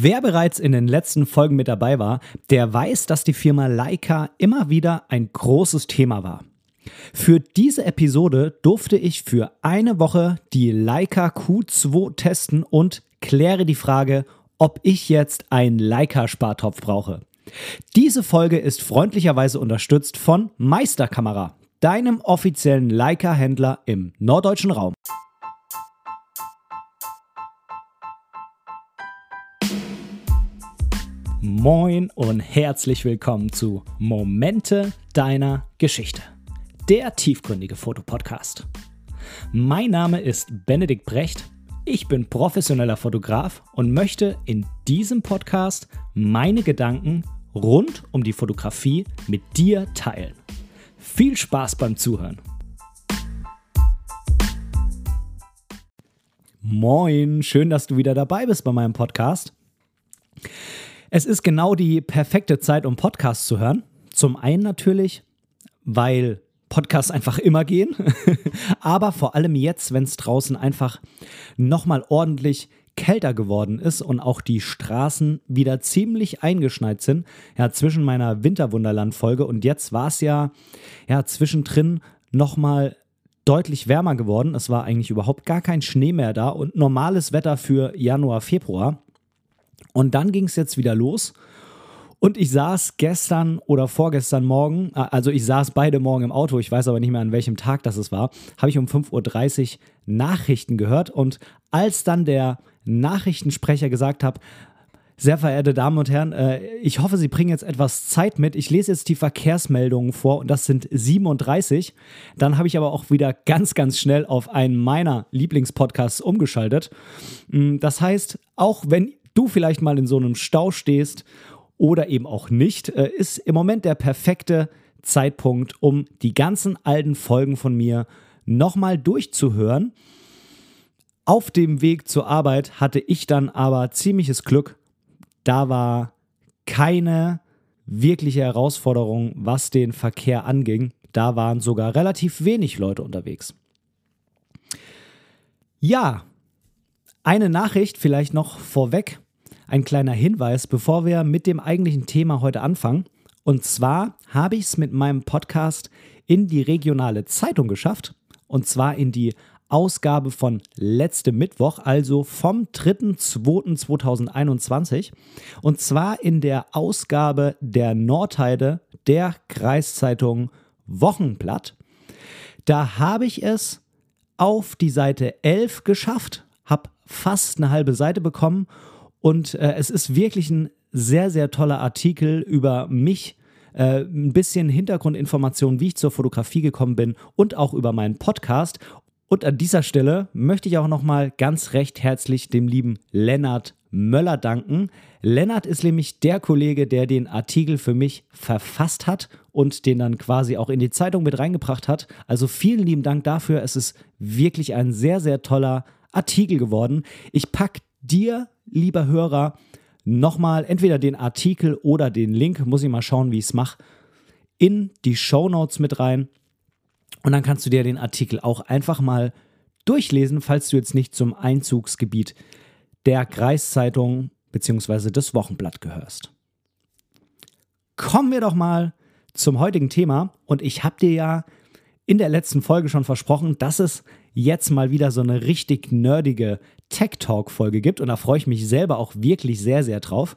Wer bereits in den letzten Folgen mit dabei war, der weiß, dass die Firma Leica immer wieder ein großes Thema war. Für diese Episode durfte ich für eine Woche die Leica Q2 testen und kläre die Frage, ob ich jetzt einen Leica-Spartopf brauche. Diese Folge ist freundlicherweise unterstützt von Meisterkamera, deinem offiziellen Leica-Händler im norddeutschen Raum. Moin und herzlich willkommen zu Momente deiner Geschichte, der tiefgründige Fotopodcast. Mein Name ist Benedikt Brecht, ich bin professioneller Fotograf und möchte in diesem Podcast meine Gedanken rund um die Fotografie mit dir teilen. Viel Spaß beim Zuhören. Moin, schön, dass du wieder dabei bist bei meinem Podcast. Es ist genau die perfekte Zeit, um Podcasts zu hören. Zum einen natürlich, weil Podcasts einfach immer gehen, aber vor allem jetzt, wenn es draußen einfach nochmal ordentlich kälter geworden ist und auch die Straßen wieder ziemlich eingeschneit sind. Ja, zwischen meiner Winterwunderland-Folge und jetzt war es ja, ja zwischendrin nochmal deutlich wärmer geworden. Es war eigentlich überhaupt gar kein Schnee mehr da und normales Wetter für Januar, Februar. Und dann ging es jetzt wieder los. Und ich saß gestern oder vorgestern Morgen, äh, also ich saß beide Morgen im Auto, ich weiß aber nicht mehr an welchem Tag das es war, habe ich um 5.30 Uhr Nachrichten gehört. Und als dann der Nachrichtensprecher gesagt hat, sehr verehrte Damen und Herren, äh, ich hoffe, Sie bringen jetzt etwas Zeit mit. Ich lese jetzt die Verkehrsmeldungen vor und das sind 37. Dann habe ich aber auch wieder ganz, ganz schnell auf einen meiner Lieblingspodcasts umgeschaltet. Mm, das heißt, auch wenn du vielleicht mal in so einem Stau stehst oder eben auch nicht, äh, ist im Moment der perfekte Zeitpunkt, um die ganzen alten Folgen von mir nochmal durchzuhören. Auf dem Weg zur Arbeit hatte ich dann aber ziemliches Glück. Da war keine wirkliche Herausforderung, was den Verkehr anging. Da waren sogar relativ wenig Leute unterwegs. Ja, eine Nachricht vielleicht noch vorweg ein kleiner Hinweis, bevor wir mit dem eigentlichen Thema heute anfangen. Und zwar habe ich es mit meinem Podcast in die regionale Zeitung geschafft. Und zwar in die Ausgabe von letztem Mittwoch, also vom 3.2.2021. Und zwar in der Ausgabe der Nordheide der Kreiszeitung Wochenblatt. Da habe ich es auf die Seite 11 geschafft, habe fast eine halbe Seite bekommen und äh, es ist wirklich ein sehr, sehr toller Artikel über mich, äh, ein bisschen Hintergrundinformationen, wie ich zur Fotografie gekommen bin und auch über meinen Podcast. Und an dieser Stelle möchte ich auch nochmal ganz recht herzlich dem lieben Lennart Möller danken. Lennart ist nämlich der Kollege, der den Artikel für mich verfasst hat und den dann quasi auch in die Zeitung mit reingebracht hat. Also vielen lieben Dank dafür. Es ist wirklich ein sehr, sehr toller Artikel geworden. Ich packe dir lieber Hörer, nochmal entweder den Artikel oder den Link, muss ich mal schauen, wie ich es mache, in die Show Notes mit rein. Und dann kannst du dir den Artikel auch einfach mal durchlesen, falls du jetzt nicht zum Einzugsgebiet der Kreiszeitung bzw. des Wochenblatt gehörst. Kommen wir doch mal zum heutigen Thema. Und ich habe dir ja in der letzten Folge schon versprochen, dass es jetzt mal wieder so eine richtig nerdige Tech Talk Folge gibt und da freue ich mich selber auch wirklich sehr, sehr drauf.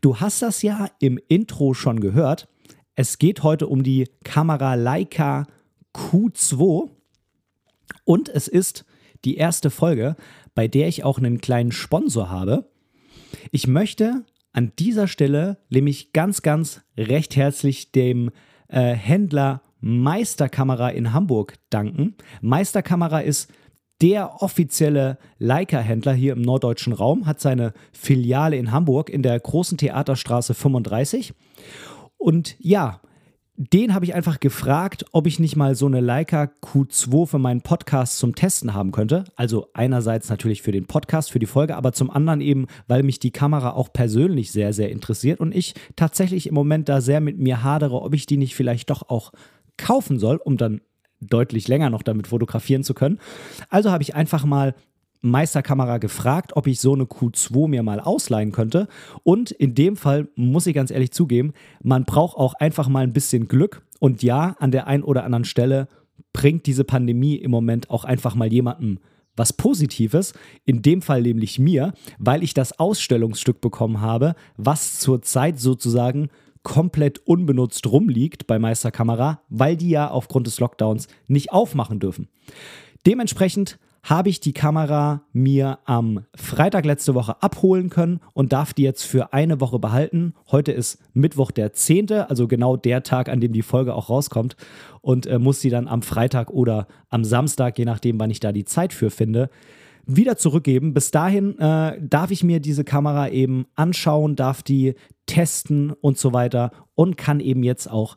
Du hast das ja im Intro schon gehört. Es geht heute um die Kamera Leica Q2 und es ist die erste Folge, bei der ich auch einen kleinen Sponsor habe. Ich möchte an dieser Stelle nämlich ganz, ganz recht herzlich dem äh, Händler Meisterkamera in Hamburg danken. Meisterkamera ist der offizielle Leica-Händler hier im norddeutschen Raum, hat seine Filiale in Hamburg in der großen Theaterstraße 35. Und ja, den habe ich einfach gefragt, ob ich nicht mal so eine Leica Q2 für meinen Podcast zum Testen haben könnte. Also einerseits natürlich für den Podcast, für die Folge, aber zum anderen eben, weil mich die Kamera auch persönlich sehr, sehr interessiert und ich tatsächlich im Moment da sehr mit mir hadere, ob ich die nicht vielleicht doch auch kaufen soll, um dann deutlich länger noch damit fotografieren zu können. Also habe ich einfach mal Meisterkamera gefragt, ob ich so eine Q2 mir mal ausleihen könnte. Und in dem Fall muss ich ganz ehrlich zugeben, man braucht auch einfach mal ein bisschen Glück. Und ja, an der einen oder anderen Stelle bringt diese Pandemie im Moment auch einfach mal jemandem was Positives, in dem Fall nämlich mir, weil ich das Ausstellungsstück bekommen habe, was zurzeit sozusagen komplett unbenutzt rumliegt bei Meisterkamera, weil die ja aufgrund des Lockdowns nicht aufmachen dürfen. Dementsprechend habe ich die Kamera mir am Freitag letzte Woche abholen können und darf die jetzt für eine Woche behalten. Heute ist Mittwoch der 10., also genau der Tag, an dem die Folge auch rauskommt und äh, muss sie dann am Freitag oder am Samstag, je nachdem, wann ich da die Zeit für finde, wieder zurückgeben. Bis dahin äh, darf ich mir diese Kamera eben anschauen, darf die testen und so weiter und kann eben jetzt auch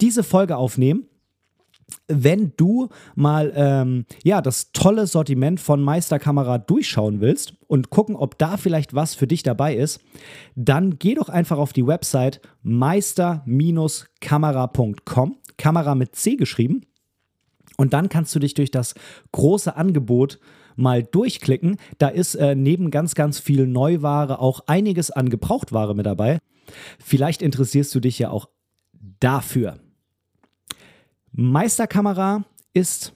diese Folge aufnehmen wenn du mal ähm, ja, das tolle Sortiment von Meisterkamera durchschauen willst und gucken, ob da vielleicht was für dich dabei ist, dann geh doch einfach auf die Website meister-kamera.com, Kamera mit C geschrieben. Und dann kannst du dich durch das große Angebot mal durchklicken. Da ist äh, neben ganz, ganz viel Neuware auch einiges an Gebrauchtware mit dabei. Vielleicht interessierst du dich ja auch dafür. Meisterkamera ist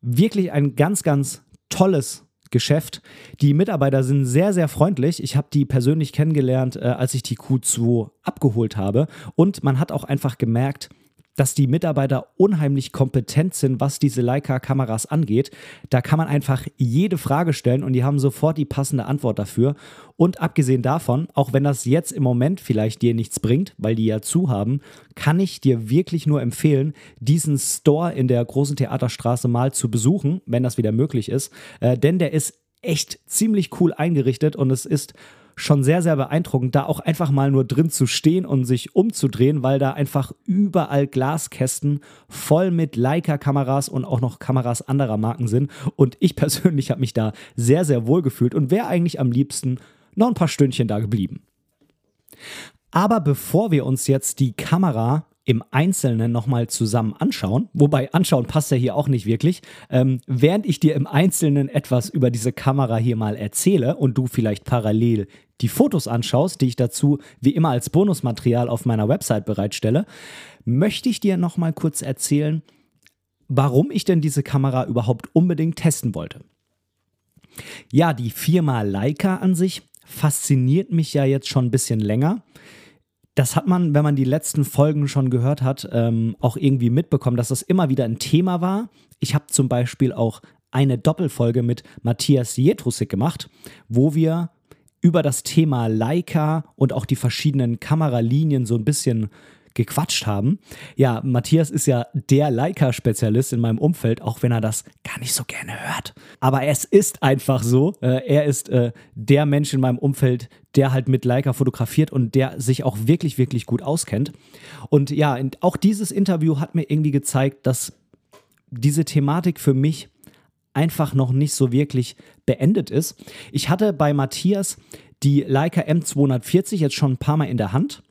wirklich ein ganz, ganz tolles Geschäft. Die Mitarbeiter sind sehr, sehr freundlich. Ich habe die persönlich kennengelernt, äh, als ich die Q2 abgeholt habe. Und man hat auch einfach gemerkt, dass die Mitarbeiter unheimlich kompetent sind, was diese Leica-Kameras angeht. Da kann man einfach jede Frage stellen und die haben sofort die passende Antwort dafür. Und abgesehen davon, auch wenn das jetzt im Moment vielleicht dir nichts bringt, weil die ja zu haben, kann ich dir wirklich nur empfehlen, diesen Store in der großen Theaterstraße mal zu besuchen, wenn das wieder möglich ist. Äh, denn der ist echt ziemlich cool eingerichtet und es ist schon sehr, sehr beeindruckend, da auch einfach mal nur drin zu stehen und sich umzudrehen, weil da einfach überall Glaskästen voll mit Leica-Kameras und auch noch Kameras anderer Marken sind. Und ich persönlich habe mich da sehr, sehr wohl gefühlt und wäre eigentlich am liebsten noch ein paar Stündchen da geblieben. Aber bevor wir uns jetzt die Kamera im Einzelnen nochmal zusammen anschauen. Wobei anschauen passt ja hier auch nicht wirklich. Ähm, während ich dir im Einzelnen etwas über diese Kamera hier mal erzähle und du vielleicht parallel die Fotos anschaust, die ich dazu wie immer als Bonusmaterial auf meiner Website bereitstelle, möchte ich dir nochmal kurz erzählen, warum ich denn diese Kamera überhaupt unbedingt testen wollte. Ja, die Firma Leica an sich fasziniert mich ja jetzt schon ein bisschen länger das hat man, wenn man die letzten Folgen schon gehört hat, ähm, auch irgendwie mitbekommen, dass das immer wieder ein Thema war. Ich habe zum Beispiel auch eine Doppelfolge mit Matthias Jetrusik gemacht, wo wir über das Thema Leica und auch die verschiedenen Kameralinien so ein bisschen gequatscht haben. Ja, Matthias ist ja der Leica-Spezialist in meinem Umfeld, auch wenn er das gar nicht so gerne hört. Aber es ist einfach so. Äh, er ist äh, der Mensch in meinem Umfeld, der halt mit Leica fotografiert und der sich auch wirklich, wirklich gut auskennt. Und ja, auch dieses Interview hat mir irgendwie gezeigt, dass diese Thematik für mich einfach noch nicht so wirklich beendet ist. Ich hatte bei Matthias die Leica M240 jetzt schon ein paar Mal in der Hand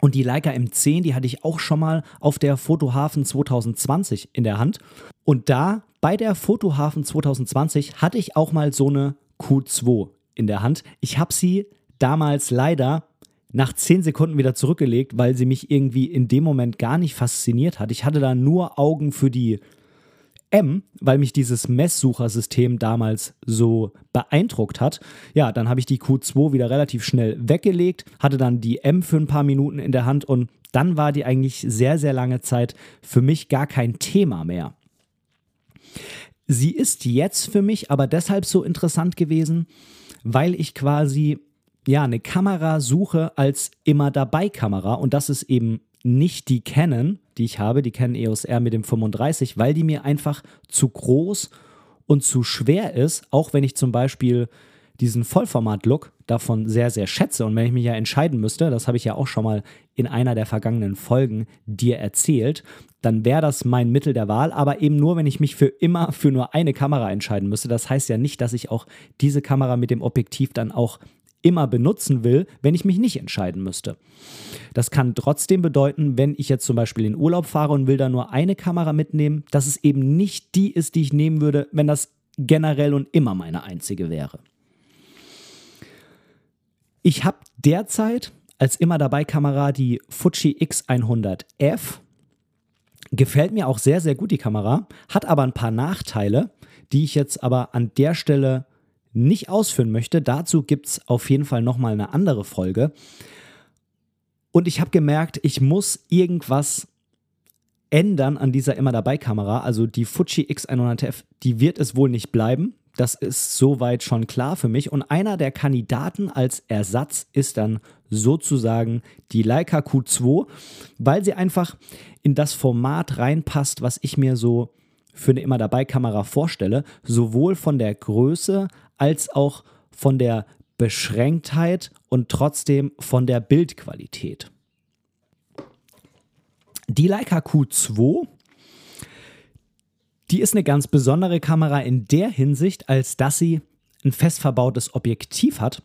und die Leica M10, die hatte ich auch schon mal auf der Fotohafen 2020 in der Hand. Und da bei der Fotohafen 2020 hatte ich auch mal so eine Q2 in der Hand. Ich habe sie damals leider nach 10 Sekunden wieder zurückgelegt, weil sie mich irgendwie in dem Moment gar nicht fasziniert hat. Ich hatte da nur Augen für die M, weil mich dieses Messsuchersystem damals so beeindruckt hat. Ja, dann habe ich die Q2 wieder relativ schnell weggelegt, hatte dann die M für ein paar Minuten in der Hand und dann war die eigentlich sehr, sehr lange Zeit für mich gar kein Thema mehr. Sie ist jetzt für mich aber deshalb so interessant gewesen, weil ich quasi ja eine Kamera suche als immer dabei Kamera und das ist eben nicht die Canon, die ich habe, die Canon EOS R mit dem 35, weil die mir einfach zu groß und zu schwer ist, auch wenn ich zum Beispiel diesen Vollformat-Look davon sehr, sehr schätze. Und wenn ich mich ja entscheiden müsste, das habe ich ja auch schon mal in einer der vergangenen Folgen dir erzählt, dann wäre das mein Mittel der Wahl, aber eben nur, wenn ich mich für immer für nur eine Kamera entscheiden müsste. Das heißt ja nicht, dass ich auch diese Kamera mit dem Objektiv dann auch immer benutzen will, wenn ich mich nicht entscheiden müsste. Das kann trotzdem bedeuten, wenn ich jetzt zum Beispiel in Urlaub fahre und will da nur eine Kamera mitnehmen, dass es eben nicht die ist, die ich nehmen würde, wenn das generell und immer meine einzige wäre. Ich habe derzeit als immer dabei Kamera die Fuji X100F. Gefällt mir auch sehr, sehr gut die Kamera, hat aber ein paar Nachteile, die ich jetzt aber an der Stelle nicht ausführen möchte. Dazu gibt es auf jeden Fall nochmal eine andere Folge. Und ich habe gemerkt, ich muss irgendwas ändern an dieser immer dabei Kamera. Also die Fuji X100F, die wird es wohl nicht bleiben. Das ist soweit schon klar für mich. Und einer der Kandidaten als Ersatz ist dann sozusagen die Leica Q2, weil sie einfach in das Format reinpasst, was ich mir so für eine immer dabei Kamera vorstelle, sowohl von der Größe als auch von der Beschränktheit und trotzdem von der Bildqualität. Die Leica Q2 die ist eine ganz besondere Kamera in der Hinsicht, als dass sie ein fest verbautes Objektiv hat.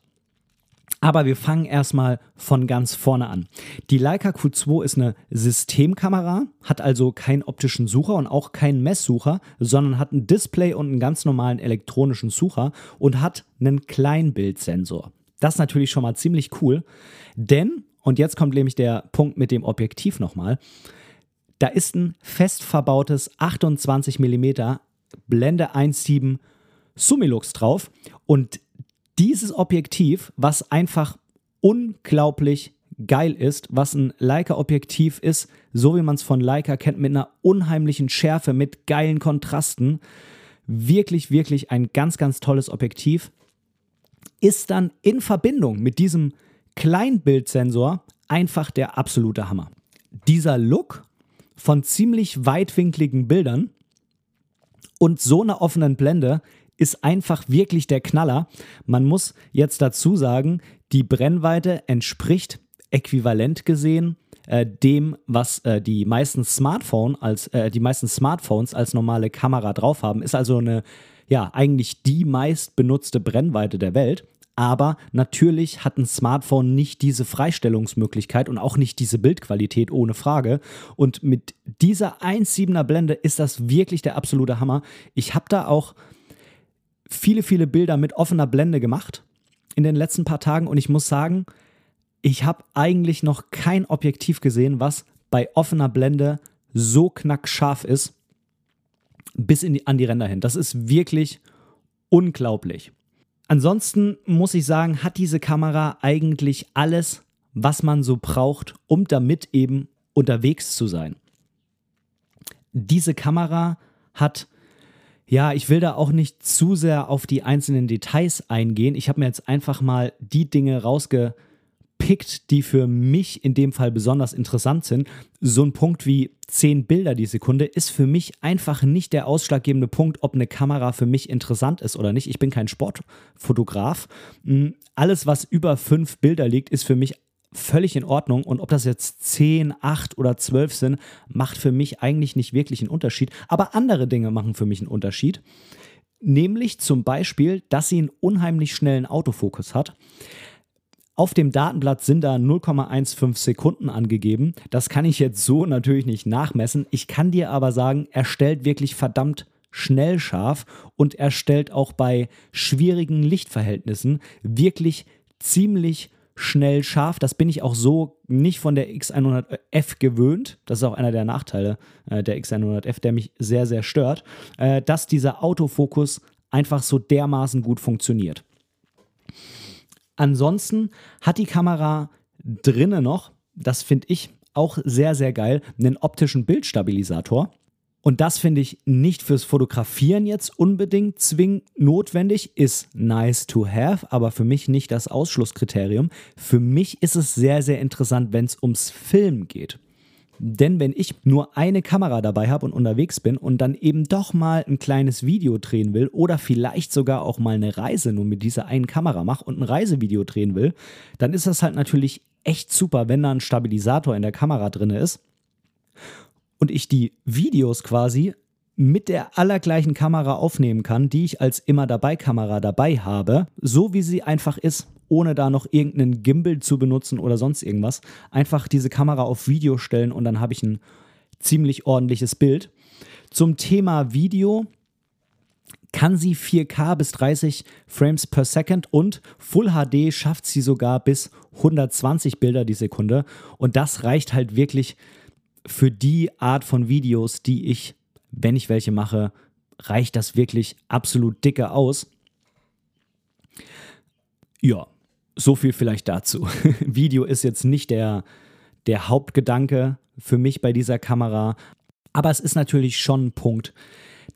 Aber wir fangen erstmal von ganz vorne an. Die Leica Q2 ist eine Systemkamera, hat also keinen optischen Sucher und auch keinen Messsucher, sondern hat ein Display und einen ganz normalen elektronischen Sucher und hat einen Kleinbildsensor. Das ist natürlich schon mal ziemlich cool, denn, und jetzt kommt nämlich der Punkt mit dem Objektiv nochmal, da ist ein fest verbautes 28 mm Blende 1.7 Summilux drauf und dieses Objektiv, was einfach unglaublich geil ist, was ein Leica-Objektiv ist, so wie man es von Leica kennt, mit einer unheimlichen Schärfe, mit geilen Kontrasten. Wirklich, wirklich ein ganz, ganz tolles Objektiv. Ist dann in Verbindung mit diesem Kleinbildsensor einfach der absolute Hammer. Dieser Look von ziemlich weitwinkligen Bildern und so einer offenen Blende ist einfach wirklich der Knaller. Man muss jetzt dazu sagen, die Brennweite entspricht äquivalent gesehen äh, dem, was äh, die meisten Smartphone als äh, die meisten Smartphones als normale Kamera drauf haben. Ist also eine ja eigentlich die meist benutzte Brennweite der Welt. Aber natürlich hat ein Smartphone nicht diese Freistellungsmöglichkeit und auch nicht diese Bildqualität ohne Frage. Und mit dieser 1,7er Blende ist das wirklich der absolute Hammer. Ich habe da auch viele, viele Bilder mit offener Blende gemacht in den letzten paar Tagen und ich muss sagen, ich habe eigentlich noch kein Objektiv gesehen, was bei offener Blende so knackscharf ist, bis die, an die Ränder hin. Das ist wirklich unglaublich. Ansonsten muss ich sagen, hat diese Kamera eigentlich alles, was man so braucht, um damit eben unterwegs zu sein. Diese Kamera hat, ja, ich will da auch nicht zu sehr auf die einzelnen Details eingehen. Ich habe mir jetzt einfach mal die Dinge rausge gepickt, die für mich in dem Fall besonders interessant sind. So ein Punkt wie 10 Bilder die Sekunde ist für mich einfach nicht der ausschlaggebende Punkt, ob eine Kamera für mich interessant ist oder nicht. Ich bin kein Sportfotograf. Hm, alles, was über 5 Bilder liegt, ist für mich völlig in Ordnung. Und ob das jetzt 10, 8 oder 12 sind, macht für mich eigentlich nicht wirklich einen Unterschied. Aber andere Dinge machen für mich einen Unterschied. Nämlich zum Beispiel, dass sie einen unheimlich schnellen Autofokus hat. Auf dem Datenblatt sind da 0,15 Sekunden angegeben. Das kann ich jetzt so natürlich nicht nachmessen. Ich kann dir aber sagen, er stellt wirklich verdammt schnell scharf und er stellt auch bei schwierigen Lichtverhältnissen wirklich ziemlich schnell scharf. Das bin ich auch so nicht von der X100F gewöhnt. Das ist auch einer der Nachteile äh, der X100F, der mich sehr, sehr stört, äh, dass dieser Autofokus einfach so dermaßen gut funktioniert. Ansonsten hat die Kamera drinnen noch, das finde ich auch sehr, sehr geil, einen optischen Bildstabilisator. Und das finde ich nicht fürs Fotografieren jetzt unbedingt zwingend notwendig, ist nice to have, aber für mich nicht das Ausschlusskriterium. Für mich ist es sehr, sehr interessant, wenn es ums Film geht. Denn wenn ich nur eine Kamera dabei habe und unterwegs bin und dann eben doch mal ein kleines Video drehen will oder vielleicht sogar auch mal eine Reise nur mit dieser einen Kamera mache und ein Reisevideo drehen will, dann ist das halt natürlich echt super, wenn da ein Stabilisator in der Kamera drin ist und ich die Videos quasi mit der allergleichen Kamera aufnehmen kann, die ich als immer dabei Kamera dabei habe, so wie sie einfach ist ohne da noch irgendeinen Gimbal zu benutzen oder sonst irgendwas. Einfach diese Kamera auf Video stellen und dann habe ich ein ziemlich ordentliches Bild. Zum Thema Video kann sie 4K bis 30 Frames per Second und Full HD schafft sie sogar bis 120 Bilder die Sekunde. Und das reicht halt wirklich für die Art von Videos, die ich, wenn ich welche mache, reicht das wirklich absolut dicke aus. Ja, so viel vielleicht dazu. Video ist jetzt nicht der, der Hauptgedanke für mich bei dieser Kamera, aber es ist natürlich schon ein Punkt,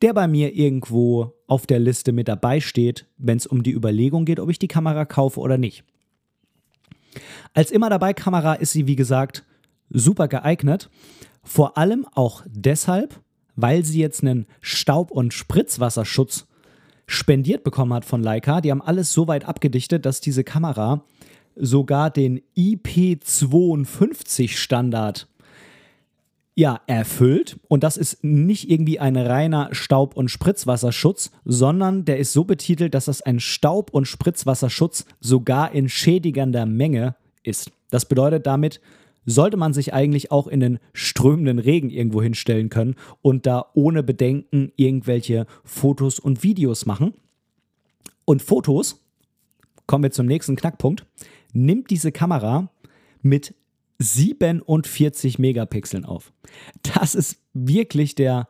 der bei mir irgendwo auf der Liste mit dabei steht, wenn es um die Überlegung geht, ob ich die Kamera kaufe oder nicht. Als immer dabei Kamera ist sie, wie gesagt, super geeignet. Vor allem auch deshalb, weil sie jetzt einen Staub- und Spritzwasserschutz spendiert bekommen hat von Leica. Die haben alles so weit abgedichtet, dass diese Kamera sogar den IP52 Standard ja, erfüllt. Und das ist nicht irgendwie ein reiner Staub- und Spritzwasserschutz, sondern der ist so betitelt, dass das ein Staub- und Spritzwasserschutz sogar in schädigender Menge ist. Das bedeutet damit, sollte man sich eigentlich auch in den strömenden Regen irgendwo hinstellen können und da ohne Bedenken irgendwelche Fotos und Videos machen. Und Fotos, kommen wir zum nächsten Knackpunkt, nimmt diese Kamera mit 47 Megapixeln auf. Das ist wirklich der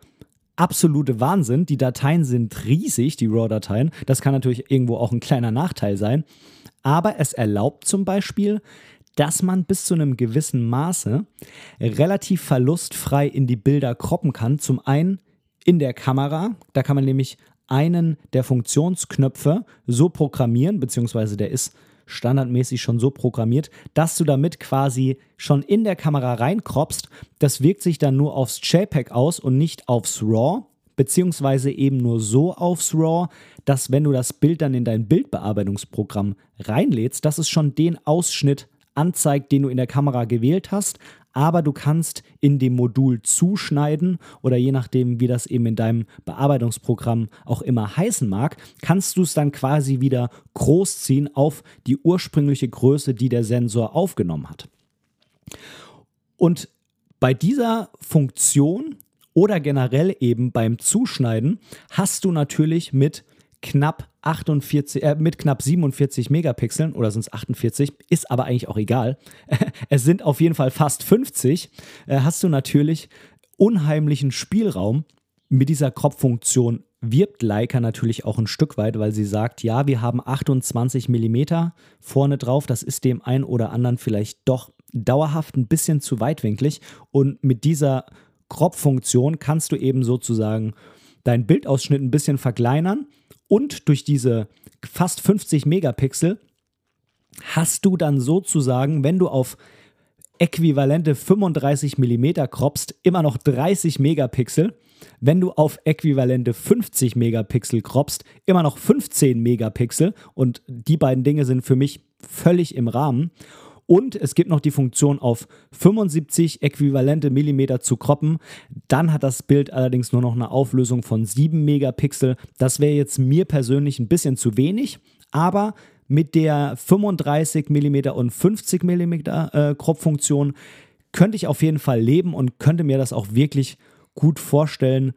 absolute Wahnsinn. Die Dateien sind riesig, die RAW-Dateien. Das kann natürlich irgendwo auch ein kleiner Nachteil sein. Aber es erlaubt zum Beispiel, dass man bis zu einem gewissen Maße relativ verlustfrei in die Bilder kroppen kann. Zum einen in der Kamera, da kann man nämlich einen der Funktionsknöpfe so programmieren, beziehungsweise der ist standardmäßig schon so programmiert, dass du damit quasi schon in der Kamera reinkropst. Das wirkt sich dann nur aufs JPEG aus und nicht aufs RAW, beziehungsweise eben nur so aufs RAW, dass wenn du das Bild dann in dein Bildbearbeitungsprogramm reinlädst, dass es schon den Ausschnitt anzeigt, den du in der Kamera gewählt hast, aber du kannst in dem Modul zuschneiden oder je nachdem, wie das eben in deinem Bearbeitungsprogramm auch immer heißen mag, kannst du es dann quasi wieder großziehen auf die ursprüngliche Größe, die der Sensor aufgenommen hat. Und bei dieser Funktion oder generell eben beim Zuschneiden hast du natürlich mit knapp 48, äh, mit knapp 47 Megapixeln oder es 48, ist aber eigentlich auch egal. es sind auf jeden Fall fast 50. Äh, hast du natürlich unheimlichen Spielraum. Mit dieser Crop-Funktion wirbt Leica natürlich auch ein Stück weit, weil sie sagt, ja, wir haben 28 mm vorne drauf. Das ist dem einen oder anderen vielleicht doch dauerhaft ein bisschen zu weitwinklig. Und mit dieser Crop-Funktion kannst du eben sozusagen deinen Bildausschnitt ein bisschen verkleinern und durch diese fast 50 Megapixel hast du dann sozusagen, wenn du auf äquivalente 35 mm croppst, immer noch 30 Megapixel. Wenn du auf äquivalente 50 Megapixel croppst, immer noch 15 Megapixel. Und die beiden Dinge sind für mich völlig im Rahmen. Und es gibt noch die Funktion auf 75 äquivalente Millimeter zu kroppen. Dann hat das Bild allerdings nur noch eine Auflösung von 7 Megapixel. Das wäre jetzt mir persönlich ein bisschen zu wenig, aber mit der 35 mm und 50 mm äh, könnte ich auf jeden Fall leben und könnte mir das auch wirklich gut vorstellen,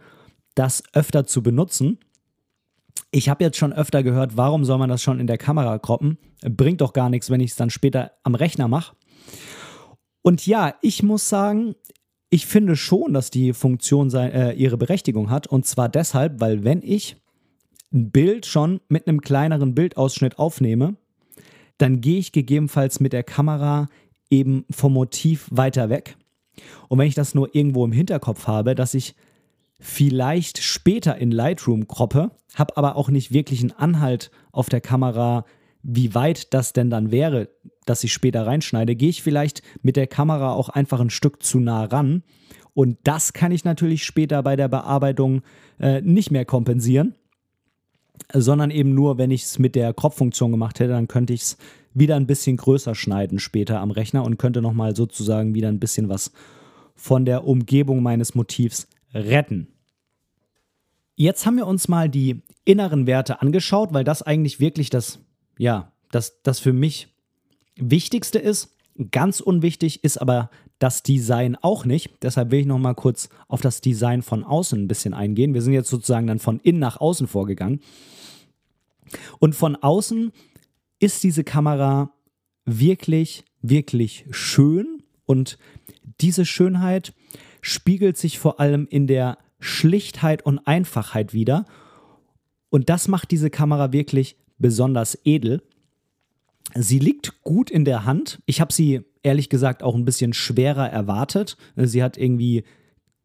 das öfter zu benutzen. Ich habe jetzt schon öfter gehört, warum soll man das schon in der Kamera kroppen? Bringt doch gar nichts, wenn ich es dann später am Rechner mache. Und ja, ich muss sagen, ich finde schon, dass die Funktion sein, äh, ihre Berechtigung hat. Und zwar deshalb, weil wenn ich ein Bild schon mit einem kleineren Bildausschnitt aufnehme, dann gehe ich gegebenenfalls mit der Kamera eben vom Motiv weiter weg. Und wenn ich das nur irgendwo im Hinterkopf habe, dass ich vielleicht später in Lightroom kroppe, habe aber auch nicht wirklich einen Anhalt auf der Kamera, wie weit das denn dann wäre, dass ich später reinschneide, gehe ich vielleicht mit der Kamera auch einfach ein Stück zu nah ran. Und das kann ich natürlich später bei der Bearbeitung äh, nicht mehr kompensieren, sondern eben nur, wenn ich es mit der Crop-Funktion gemacht hätte, dann könnte ich es wieder ein bisschen größer schneiden später am Rechner und könnte nochmal sozusagen wieder ein bisschen was von der Umgebung meines Motivs retten. Jetzt haben wir uns mal die inneren Werte angeschaut, weil das eigentlich wirklich das, ja, das, das für mich Wichtigste ist. Ganz unwichtig ist aber das Design auch nicht. Deshalb will ich noch mal kurz auf das Design von außen ein bisschen eingehen. Wir sind jetzt sozusagen dann von innen nach außen vorgegangen. Und von außen ist diese Kamera wirklich, wirklich schön und diese Schönheit spiegelt sich vor allem in der Schlichtheit und Einfachheit wieder. Und das macht diese Kamera wirklich besonders edel. Sie liegt gut in der Hand. Ich habe sie ehrlich gesagt auch ein bisschen schwerer erwartet. Sie hat irgendwie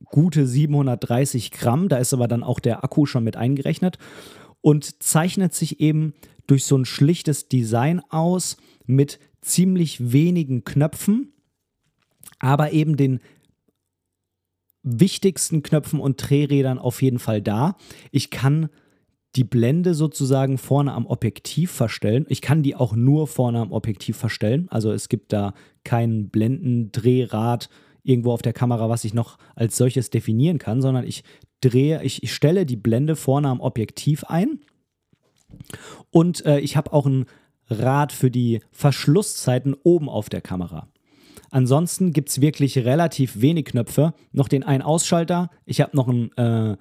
gute 730 Gramm, da ist aber dann auch der Akku schon mit eingerechnet und zeichnet sich eben durch so ein schlichtes Design aus mit ziemlich wenigen Knöpfen, aber eben den wichtigsten Knöpfen und Drehrädern auf jeden Fall da. Ich kann die Blende sozusagen vorne am Objektiv verstellen. Ich kann die auch nur vorne am Objektiv verstellen. Also es gibt da kein Blendendrehrad irgendwo auf der Kamera, was ich noch als solches definieren kann, sondern ich drehe, ich, ich stelle die Blende vorne am Objektiv ein. Und äh, ich habe auch ein Rad für die Verschlusszeiten oben auf der Kamera. Ansonsten gibt es wirklich relativ wenig Knöpfe. Noch den einen Ausschalter. Ich habe noch ein äh,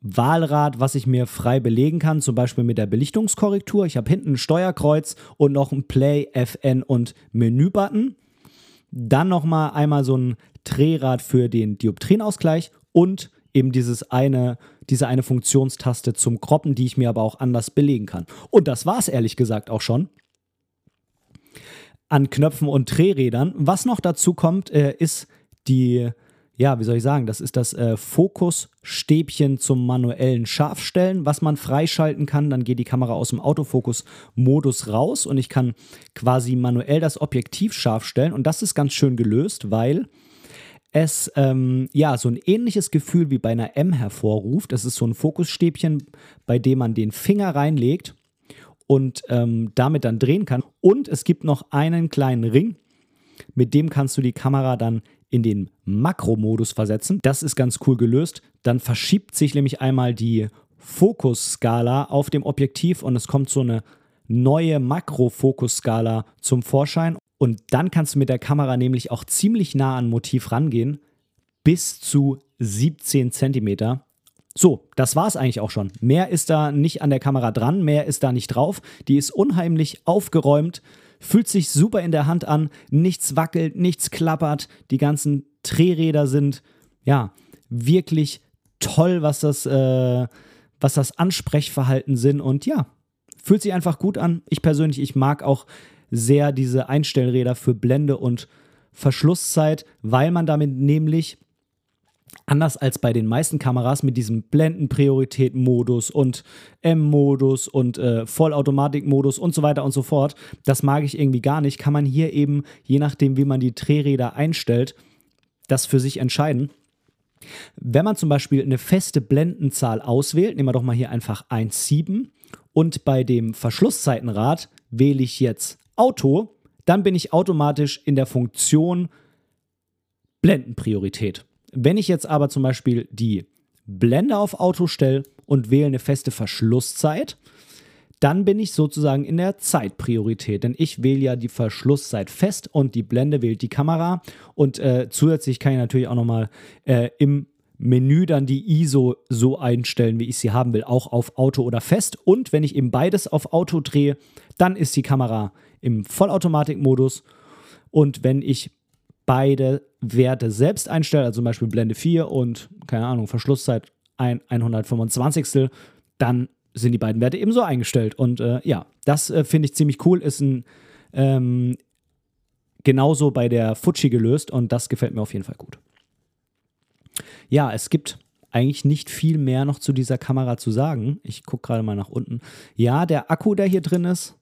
Wahlrad, was ich mir frei belegen kann, zum Beispiel mit der Belichtungskorrektur. Ich habe hinten ein Steuerkreuz und noch ein Play, FN und Menü-Button. Dann nochmal einmal so ein Drehrad für den Dioptrienausgleich und eben dieses eine, diese eine Funktionstaste zum Kroppen, die ich mir aber auch anders belegen kann. Und das war es ehrlich gesagt auch schon an Knöpfen und Drehrädern. Was noch dazu kommt, äh, ist die ja, wie soll ich sagen, das ist das äh, Fokusstäbchen zum manuellen Scharfstellen, was man freischalten kann. Dann geht die Kamera aus dem Autofokus-Modus raus und ich kann quasi manuell das Objektiv scharf stellen. Und das ist ganz schön gelöst, weil es ähm, ja so ein ähnliches Gefühl wie bei einer M hervorruft. Es ist so ein Fokusstäbchen, bei dem man den Finger reinlegt und ähm, damit dann drehen kann. Und es gibt noch einen kleinen Ring, mit dem kannst du die Kamera dann in den Makromodus versetzen. Das ist ganz cool gelöst. Dann verschiebt sich nämlich einmal die Fokusskala auf dem Objektiv und es kommt so eine neue Makrofokusskala zum Vorschein. Und dann kannst du mit der Kamera nämlich auch ziemlich nah an Motiv rangehen, bis zu 17 Zentimeter. So, das war es eigentlich auch schon. Mehr ist da nicht an der Kamera dran, mehr ist da nicht drauf. Die ist unheimlich aufgeräumt Fühlt sich super in der Hand an, nichts wackelt, nichts klappert, die ganzen Drehräder sind ja wirklich toll, was das, äh, was das Ansprechverhalten sind und ja, fühlt sich einfach gut an. Ich persönlich, ich mag auch sehr diese Einstellräder für Blende und Verschlusszeit, weil man damit nämlich anders als bei den meisten Kameras mit diesem Blendenpriorität-Modus und M-Modus und äh, Vollautomatik-Modus und so weiter und so fort, das mag ich irgendwie gar nicht, kann man hier eben, je nachdem, wie man die Drehräder einstellt, das für sich entscheiden. Wenn man zum Beispiel eine feste Blendenzahl auswählt, nehmen wir doch mal hier einfach 1,7 und bei dem Verschlusszeitenrad wähle ich jetzt Auto, dann bin ich automatisch in der Funktion Blendenpriorität. Wenn ich jetzt aber zum Beispiel die Blende auf Auto stelle und wähle eine feste Verschlusszeit, dann bin ich sozusagen in der Zeitpriorität, denn ich wähle ja die Verschlusszeit fest und die Blende wählt die Kamera. Und äh, zusätzlich kann ich natürlich auch nochmal äh, im Menü dann die ISO so einstellen, wie ich sie haben will, auch auf Auto oder fest. Und wenn ich eben beides auf Auto drehe, dann ist die Kamera im Vollautomatikmodus. Und wenn ich beide Werte selbst einstelle, also zum Beispiel Blende 4 und, keine Ahnung, Verschlusszeit 125. Dann sind die beiden Werte ebenso eingestellt. Und äh, ja, das äh, finde ich ziemlich cool. Ist ein ähm, genauso bei der Fuji gelöst und das gefällt mir auf jeden Fall gut. Ja, es gibt eigentlich nicht viel mehr noch zu dieser Kamera zu sagen. Ich gucke gerade mal nach unten. Ja, der Akku, der hier drin ist,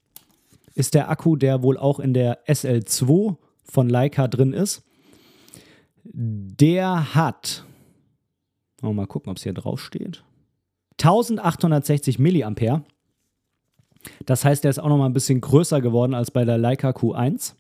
ist der Akku, der wohl auch in der SL2 von Leica drin ist. Der hat, mal gucken, ob es hier drauf steht, 1860 Milliampere. Das heißt, der ist auch noch mal ein bisschen größer geworden als bei der Leica Q1.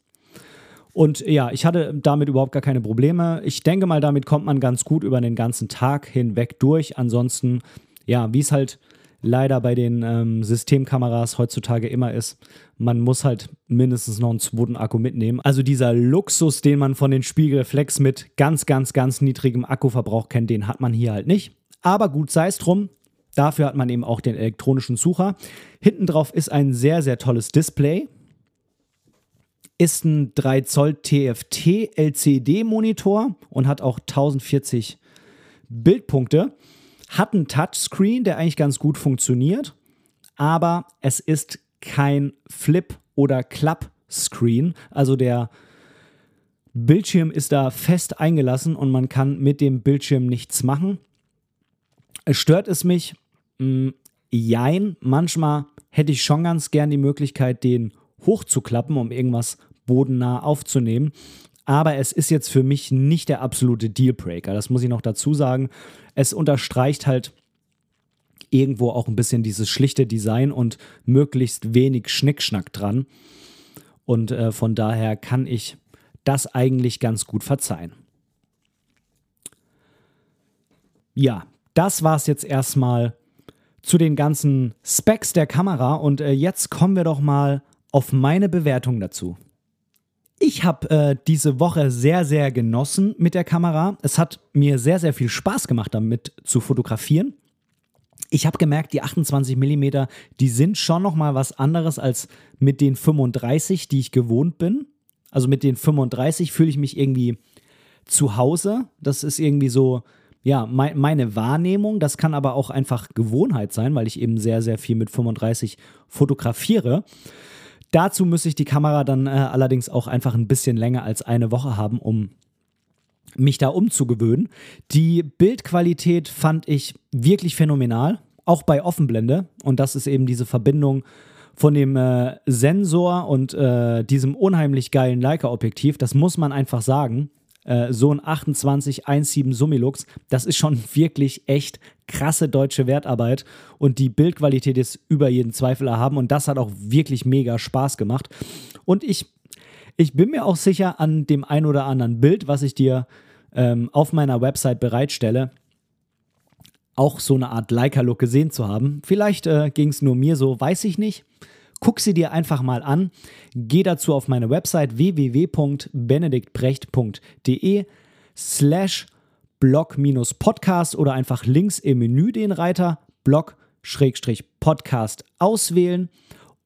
Und ja, ich hatte damit überhaupt gar keine Probleme. Ich denke mal, damit kommt man ganz gut über den ganzen Tag hinweg durch. Ansonsten, ja, wie es halt leider bei den ähm, Systemkameras heutzutage immer ist. Man muss halt mindestens noch einen zweiten Akku mitnehmen. Also dieser Luxus, den man von den Spiegelreflex mit ganz, ganz, ganz niedrigem Akkuverbrauch kennt, den hat man hier halt nicht. Aber gut sei es drum. Dafür hat man eben auch den elektronischen Sucher. Hinten drauf ist ein sehr, sehr tolles Display. Ist ein 3 Zoll TFT LCD Monitor und hat auch 1040 Bildpunkte. Hat einen Touchscreen, der eigentlich ganz gut funktioniert, aber es ist kein Flip- oder Klapp-Screen. Also der Bildschirm ist da fest eingelassen und man kann mit dem Bildschirm nichts machen. Stört es mich? Mh, mm, jein. Manchmal hätte ich schon ganz gern die Möglichkeit, den hochzuklappen, um irgendwas bodennah aufzunehmen. Aber es ist jetzt für mich nicht der absolute Dealbreaker. Das muss ich noch dazu sagen. Es unterstreicht halt irgendwo auch ein bisschen dieses schlichte Design und möglichst wenig Schnickschnack dran. Und äh, von daher kann ich das eigentlich ganz gut verzeihen. Ja, das war es jetzt erstmal zu den ganzen Specs der Kamera und äh, jetzt kommen wir doch mal auf meine Bewertung dazu. Ich habe äh, diese Woche sehr, sehr genossen mit der Kamera. Es hat mir sehr, sehr viel Spaß gemacht, damit zu fotografieren. Ich habe gemerkt, die 28 mm, die sind schon noch mal was anderes als mit den 35, die ich gewohnt bin. Also mit den 35 fühle ich mich irgendwie zu Hause. Das ist irgendwie so, ja, mein, meine Wahrnehmung. Das kann aber auch einfach Gewohnheit sein, weil ich eben sehr, sehr viel mit 35 fotografiere. Dazu müsste ich die Kamera dann äh, allerdings auch einfach ein bisschen länger als eine Woche haben, um mich da umzugewöhnen. Die Bildqualität fand ich wirklich phänomenal, auch bei Offenblende. Und das ist eben diese Verbindung von dem äh, Sensor und äh, diesem unheimlich geilen Leica-Objektiv. Das muss man einfach sagen. Äh, so ein 2817 Summilux, das ist schon wirklich echt krasse deutsche Wertarbeit und die Bildqualität ist über jeden Zweifel erhaben und das hat auch wirklich mega Spaß gemacht. Und ich, ich bin mir auch sicher an dem ein oder anderen Bild, was ich dir ähm, auf meiner Website bereitstelle, auch so eine Art Leica-Look gesehen zu haben. Vielleicht äh, ging es nur mir so, weiß ich nicht. Guck sie dir einfach mal an. Geh dazu auf meine Website www.benediktbrecht.de slash blog-podcast oder einfach links im Menü den Reiter blog-podcast auswählen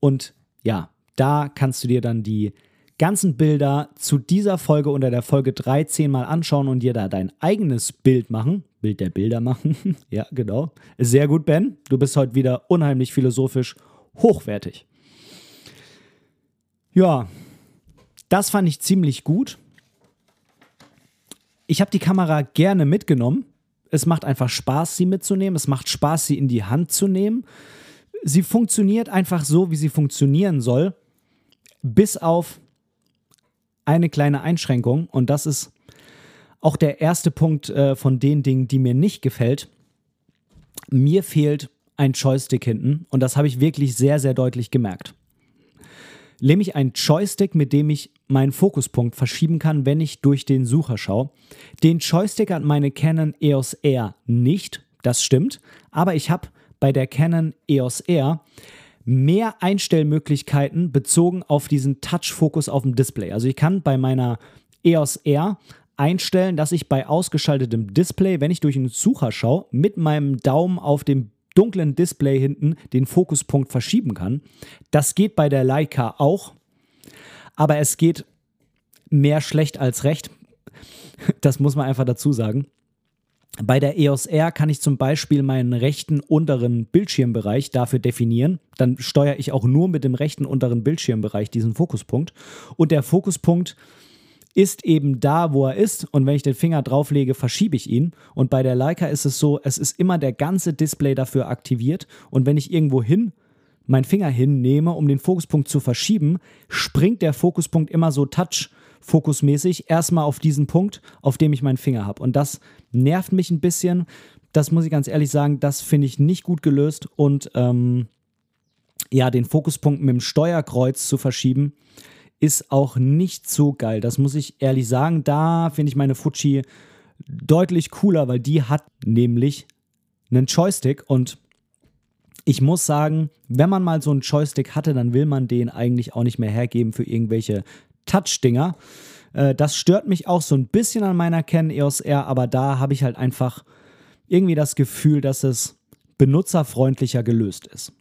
und ja, da kannst du dir dann die ganzen Bilder zu dieser Folge unter der Folge 13 mal anschauen und dir da dein eigenes Bild machen. Bild der Bilder machen. ja, genau. Sehr gut, Ben. Du bist heute wieder unheimlich philosophisch hochwertig. Ja, das fand ich ziemlich gut. Ich habe die Kamera gerne mitgenommen. Es macht einfach Spaß, sie mitzunehmen. Es macht Spaß, sie in die Hand zu nehmen. Sie funktioniert einfach so, wie sie funktionieren soll. Bis auf eine kleine Einschränkung. Und das ist auch der erste Punkt äh, von den Dingen, die mir nicht gefällt. Mir fehlt ein Joystick hinten. Und das habe ich wirklich sehr, sehr deutlich gemerkt nämlich ein Joystick, mit dem ich meinen Fokuspunkt verschieben kann, wenn ich durch den Sucher schaue. Den Joystick hat meine Canon EOS R nicht, das stimmt, aber ich habe bei der Canon EOS R mehr Einstellmöglichkeiten bezogen auf diesen Touch-Fokus auf dem Display. Also ich kann bei meiner EOS R einstellen, dass ich bei ausgeschaltetem Display, wenn ich durch den Sucher schaue, mit meinem Daumen auf dem dunklen Display hinten den Fokuspunkt verschieben kann. Das geht bei der Leica auch, aber es geht mehr schlecht als recht. Das muss man einfach dazu sagen. Bei der EOS R kann ich zum Beispiel meinen rechten unteren Bildschirmbereich dafür definieren. Dann steuere ich auch nur mit dem rechten unteren Bildschirmbereich diesen Fokuspunkt. Und der Fokuspunkt ist eben da, wo er ist und wenn ich den Finger drauflege, verschiebe ich ihn. Und bei der Leica ist es so, es ist immer der ganze Display dafür aktiviert und wenn ich irgendwo hin meinen Finger hinnehme, um den Fokuspunkt zu verschieben, springt der Fokuspunkt immer so touch fokusmäßig erstmal auf diesen Punkt, auf dem ich meinen Finger habe. Und das nervt mich ein bisschen. Das muss ich ganz ehrlich sagen, das finde ich nicht gut gelöst. Und ähm, ja, den Fokuspunkt mit dem Steuerkreuz zu verschieben, ist auch nicht so geil. Das muss ich ehrlich sagen. Da finde ich meine Fuji deutlich cooler, weil die hat nämlich einen Joystick und ich muss sagen, wenn man mal so einen Joystick hatte, dann will man den eigentlich auch nicht mehr hergeben für irgendwelche Touch-Dinger. Äh, das stört mich auch so ein bisschen an meiner Canon EOS R, aber da habe ich halt einfach irgendwie das Gefühl, dass es benutzerfreundlicher gelöst ist.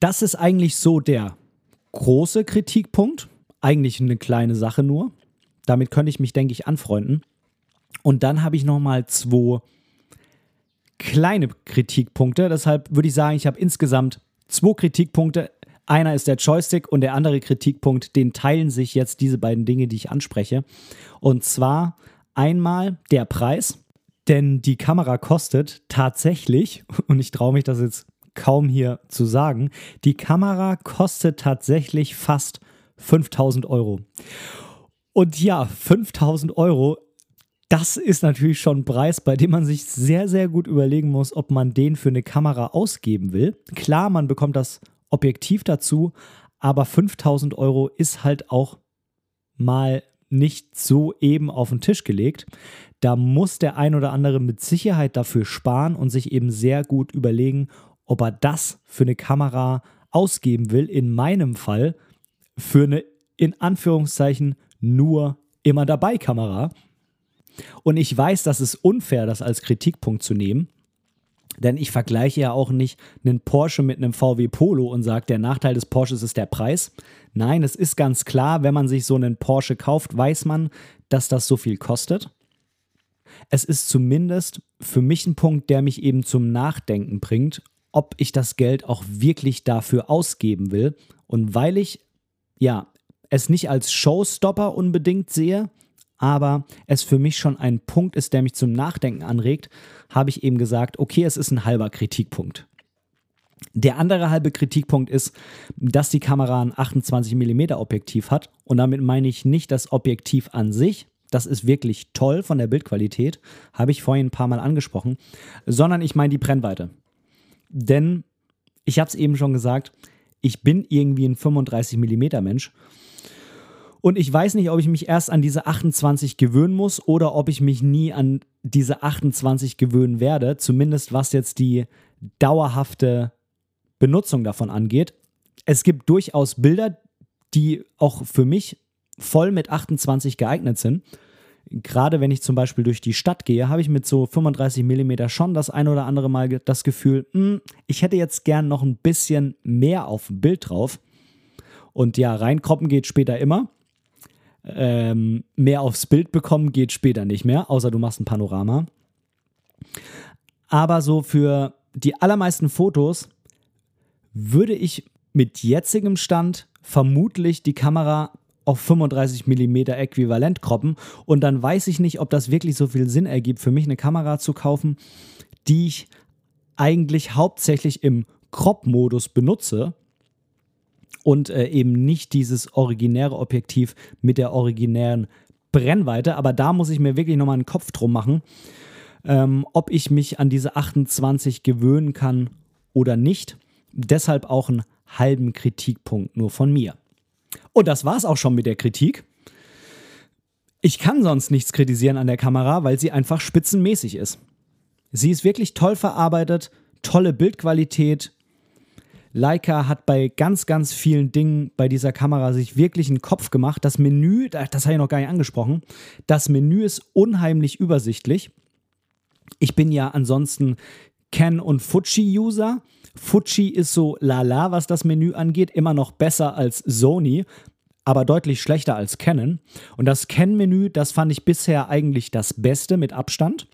Das ist eigentlich so der große Kritikpunkt. Eigentlich eine kleine Sache nur. Damit könnte ich mich, denke ich, anfreunden. Und dann habe ich nochmal zwei kleine Kritikpunkte. Deshalb würde ich sagen, ich habe insgesamt zwei Kritikpunkte. Einer ist der Joystick und der andere Kritikpunkt, den teilen sich jetzt diese beiden Dinge, die ich anspreche. Und zwar einmal der Preis, denn die Kamera kostet tatsächlich, und ich traue mich das jetzt kaum hier zu sagen, die Kamera kostet tatsächlich fast 5000 Euro. Und ja, 5000 Euro das ist natürlich schon ein Preis, bei dem man sich sehr, sehr gut überlegen muss, ob man den für eine Kamera ausgeben will. Klar, man bekommt das Objektiv dazu, aber 5000 Euro ist halt auch mal nicht so eben auf den Tisch gelegt. Da muss der ein oder andere mit Sicherheit dafür sparen und sich eben sehr gut überlegen, ob er das für eine Kamera ausgeben will. In meinem Fall für eine in Anführungszeichen nur immer dabei Kamera. Und ich weiß, das ist unfair, das als Kritikpunkt zu nehmen. Denn ich vergleiche ja auch nicht einen Porsche mit einem VW Polo und sage, der Nachteil des Porsches ist der Preis. Nein, es ist ganz klar, wenn man sich so einen Porsche kauft, weiß man, dass das so viel kostet. Es ist zumindest für mich ein Punkt, der mich eben zum Nachdenken bringt, ob ich das Geld auch wirklich dafür ausgeben will. Und weil ich ja es nicht als Showstopper unbedingt sehe, aber es für mich schon ein Punkt ist, der mich zum Nachdenken anregt, habe ich eben gesagt, okay, es ist ein halber Kritikpunkt. Der andere halbe Kritikpunkt ist, dass die Kamera ein 28 mm Objektiv hat und damit meine ich nicht das Objektiv an sich, das ist wirklich toll von der Bildqualität, habe ich vorhin ein paar Mal angesprochen, sondern ich meine die Brennweite. Denn ich habe es eben schon gesagt, ich bin irgendwie ein 35 mm Mensch und ich weiß nicht, ob ich mich erst an diese 28 gewöhnen muss oder ob ich mich nie an diese 28 gewöhnen werde, zumindest was jetzt die dauerhafte Benutzung davon angeht. Es gibt durchaus Bilder, die auch für mich voll mit 28 geeignet sind. Gerade wenn ich zum Beispiel durch die Stadt gehe, habe ich mit so 35 mm schon das ein oder andere Mal das Gefühl, mh, hm, ich hätte jetzt gern noch ein bisschen mehr auf dem Bild drauf. Und ja, reinkroppen geht später immer ähm, mehr aufs Bild bekommen geht später nicht mehr, außer du machst ein Panorama. Aber so für die allermeisten Fotos würde ich mit jetzigem Stand vermutlich die Kamera auf 35 mm äquivalent kroppen und dann weiß ich nicht, ob das wirklich so viel Sinn ergibt, für mich eine Kamera zu kaufen, die ich eigentlich hauptsächlich im Crop-Modus benutze, und äh, eben nicht dieses originäre Objektiv mit der originären Brennweite. Aber da muss ich mir wirklich nochmal einen Kopf drum machen, ähm, ob ich mich an diese 28 gewöhnen kann oder nicht. Deshalb auch einen halben Kritikpunkt nur von mir. Und das war es auch schon mit der Kritik. Ich kann sonst nichts kritisieren an der Kamera, weil sie einfach spitzenmäßig ist. Sie ist wirklich toll verarbeitet, tolle Bildqualität, Leica hat bei ganz, ganz vielen Dingen bei dieser Kamera sich wirklich einen Kopf gemacht. Das Menü, das habe ich noch gar nicht angesprochen, das Menü ist unheimlich übersichtlich. Ich bin ja ansonsten Ken- und Fuji-User. Fuji ist so lala, was das Menü angeht, immer noch besser als Sony, aber deutlich schlechter als Canon. Und das Canon-Menü, das fand ich bisher eigentlich das Beste mit Abstand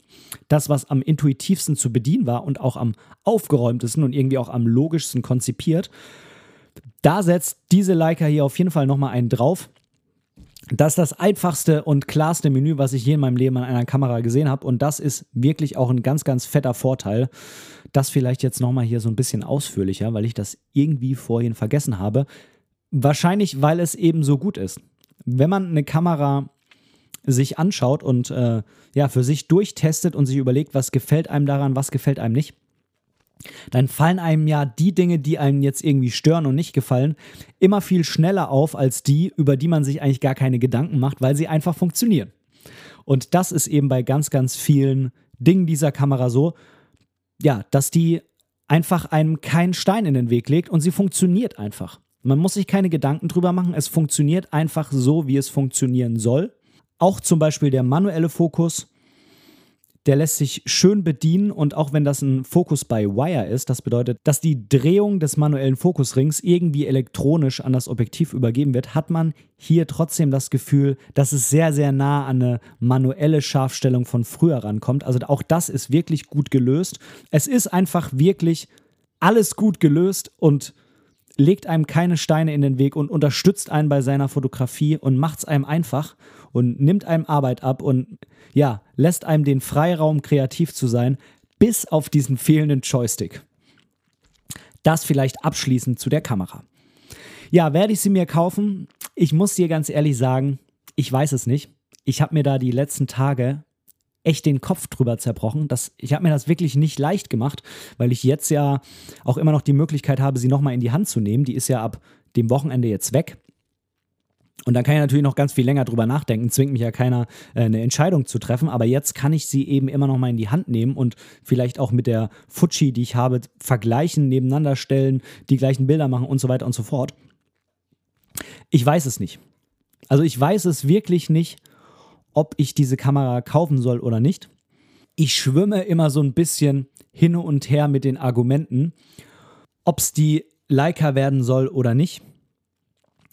das, was am intuitivsten zu bedienen war und auch am aufgeräumtesten und irgendwie auch am logischsten konzipiert. Da setzt diese Leica hier auf jeden Fall nochmal einen drauf. Das ist das einfachste und klarste Menü, was ich je in meinem Leben an einer Kamera gesehen habe. Und das ist wirklich auch ein ganz, ganz fetter Vorteil. Das vielleicht jetzt nochmal hier so ein bisschen ausführlicher, weil ich das irgendwie vorhin vergessen habe. Wahrscheinlich, weil es eben so gut ist. Wenn man eine Kamera sich anschaut und äh, ja, für sich durchtestet und sich überlegt, was gefällt einem daran, was gefällt einem nicht, dann fallen einem ja die Dinge, die einem jetzt irgendwie stören und nicht gefallen, immer viel schneller auf als die, über die man sich eigentlich gar keine Gedanken macht, weil sie einfach funktionieren. Und das ist eben bei ganz, ganz vielen Dingen dieser Kamera so, ja, dass die einfach einem keinen Stein in den Weg legt und sie funktioniert einfach. Man muss sich keine Gedanken drüber machen, es funktioniert einfach so, wie es funktionieren soll. Auch zum Beispiel der manuelle Fokus der lässt sich schön bedienen und auch wenn das ein Fokus by Wire ist, das bedeutet, dass die Drehung des manuellen Fokusrings irgendwie elektronisch an das Objektiv übergeben wird, hat man hier trotzdem das Gefühl, dass es sehr, sehr nah an eine manuelle Scharfstellung von früher rankommt. Also auch das ist wirklich gut gelöst. Es ist einfach wirklich alles gut gelöst und legt einem keine Steine in den Weg und unterstützt einen bei seiner Fotografie und macht es einem einfach und nimmt einem Arbeit ab und ja, lässt einem den Freiraum, kreativ zu sein, bis auf diesen fehlenden Joystick. Das vielleicht abschließend zu der Kamera. Ja, werde ich sie mir kaufen? Ich muss dir ganz ehrlich sagen, ich weiß es nicht. Ich habe mir da die letzten Tage echt den Kopf drüber zerbrochen. Das, ich habe mir das wirklich nicht leicht gemacht, weil ich jetzt ja auch immer noch die Möglichkeit habe, sie nochmal in die Hand zu nehmen. Die ist ja ab dem Wochenende jetzt weg. Und dann kann ich natürlich noch ganz viel länger drüber nachdenken, zwingt mich ja keiner, äh, eine Entscheidung zu treffen. Aber jetzt kann ich sie eben immer noch mal in die Hand nehmen und vielleicht auch mit der Fuji, die ich habe, vergleichen, nebeneinander stellen, die gleichen Bilder machen und so weiter und so fort. Ich weiß es nicht. Also ich weiß es wirklich nicht, ob ich diese Kamera kaufen soll oder nicht. Ich schwimme immer so ein bisschen hin und her mit den Argumenten, ob es die Leica werden soll oder nicht.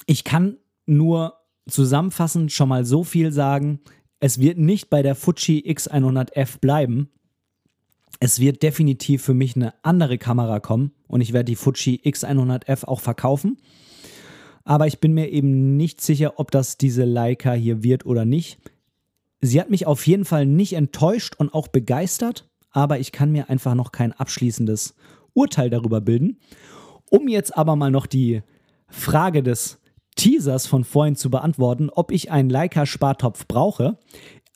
Ich kann nur zusammenfassend schon mal so viel sagen, es wird nicht bei der Fuji X100F bleiben. Es wird definitiv für mich eine andere Kamera kommen und ich werde die Fuji X100F auch verkaufen. Aber ich bin mir eben nicht sicher, ob das diese Leica hier wird oder nicht. Sie hat mich auf jeden Fall nicht enttäuscht und auch begeistert, aber ich kann mir einfach noch kein abschließendes Urteil darüber bilden. Um jetzt aber mal noch die Frage des Teasers von vorhin zu beantworten, ob ich einen Leica-Spartopf brauche.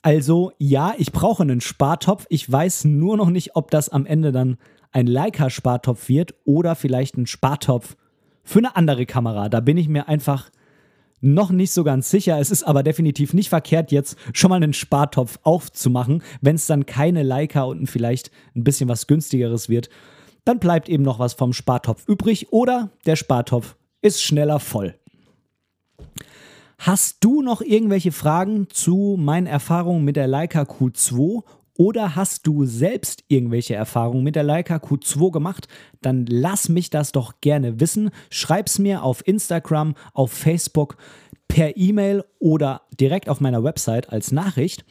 Also ja, ich brauche einen Spartopf. Ich weiß nur noch nicht, ob das am Ende dann ein Leica-Spartopf wird oder vielleicht ein Spartopf für eine andere Kamera. Da bin ich mir einfach noch nicht so ganz sicher. Es ist aber definitiv nicht verkehrt, jetzt schon mal einen Spartopf aufzumachen. Wenn es dann keine Leica und vielleicht ein bisschen was günstigeres wird, dann bleibt eben noch was vom Spartopf übrig oder der Spartopf ist schneller voll. Hast du noch irgendwelche Fragen zu meinen Erfahrungen mit der Leica Q2 oder hast du selbst irgendwelche Erfahrungen mit der Leica Q2 gemacht? Dann lass mich das doch gerne wissen. Schreib's mir auf Instagram, auf Facebook, per E-Mail oder direkt auf meiner Website als Nachricht.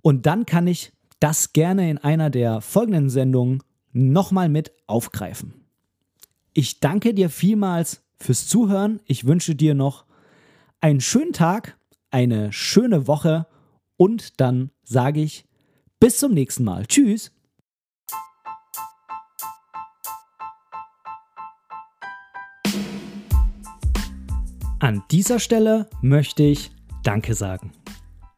Und dann kann ich das gerne in einer der folgenden Sendungen nochmal mit aufgreifen. Ich danke dir vielmals fürs Zuhören. Ich wünsche dir noch einen schönen Tag, eine schöne Woche und dann sage ich bis zum nächsten Mal. Tschüss. An dieser Stelle möchte ich Danke sagen.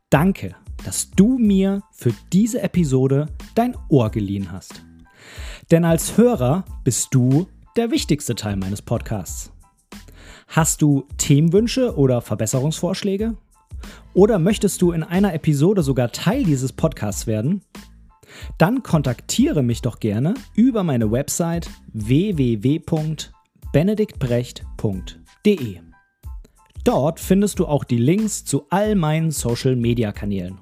Danke, dass du mir für diese Episode dein Ohr geliehen hast. Denn als Hörer bist du der wichtigste Teil meines Podcasts. Hast du Themenwünsche oder Verbesserungsvorschläge? Oder möchtest du in einer Episode sogar Teil dieses Podcasts werden? Dann kontaktiere mich doch gerne über meine Website www.benediktbrecht.de. Dort findest du auch die Links zu all meinen Social-Media-Kanälen.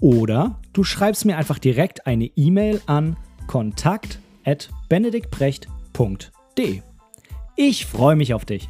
Oder du schreibst mir einfach direkt eine E-Mail an kontakt@benediktbrecht.de. Ich freue mich auf dich.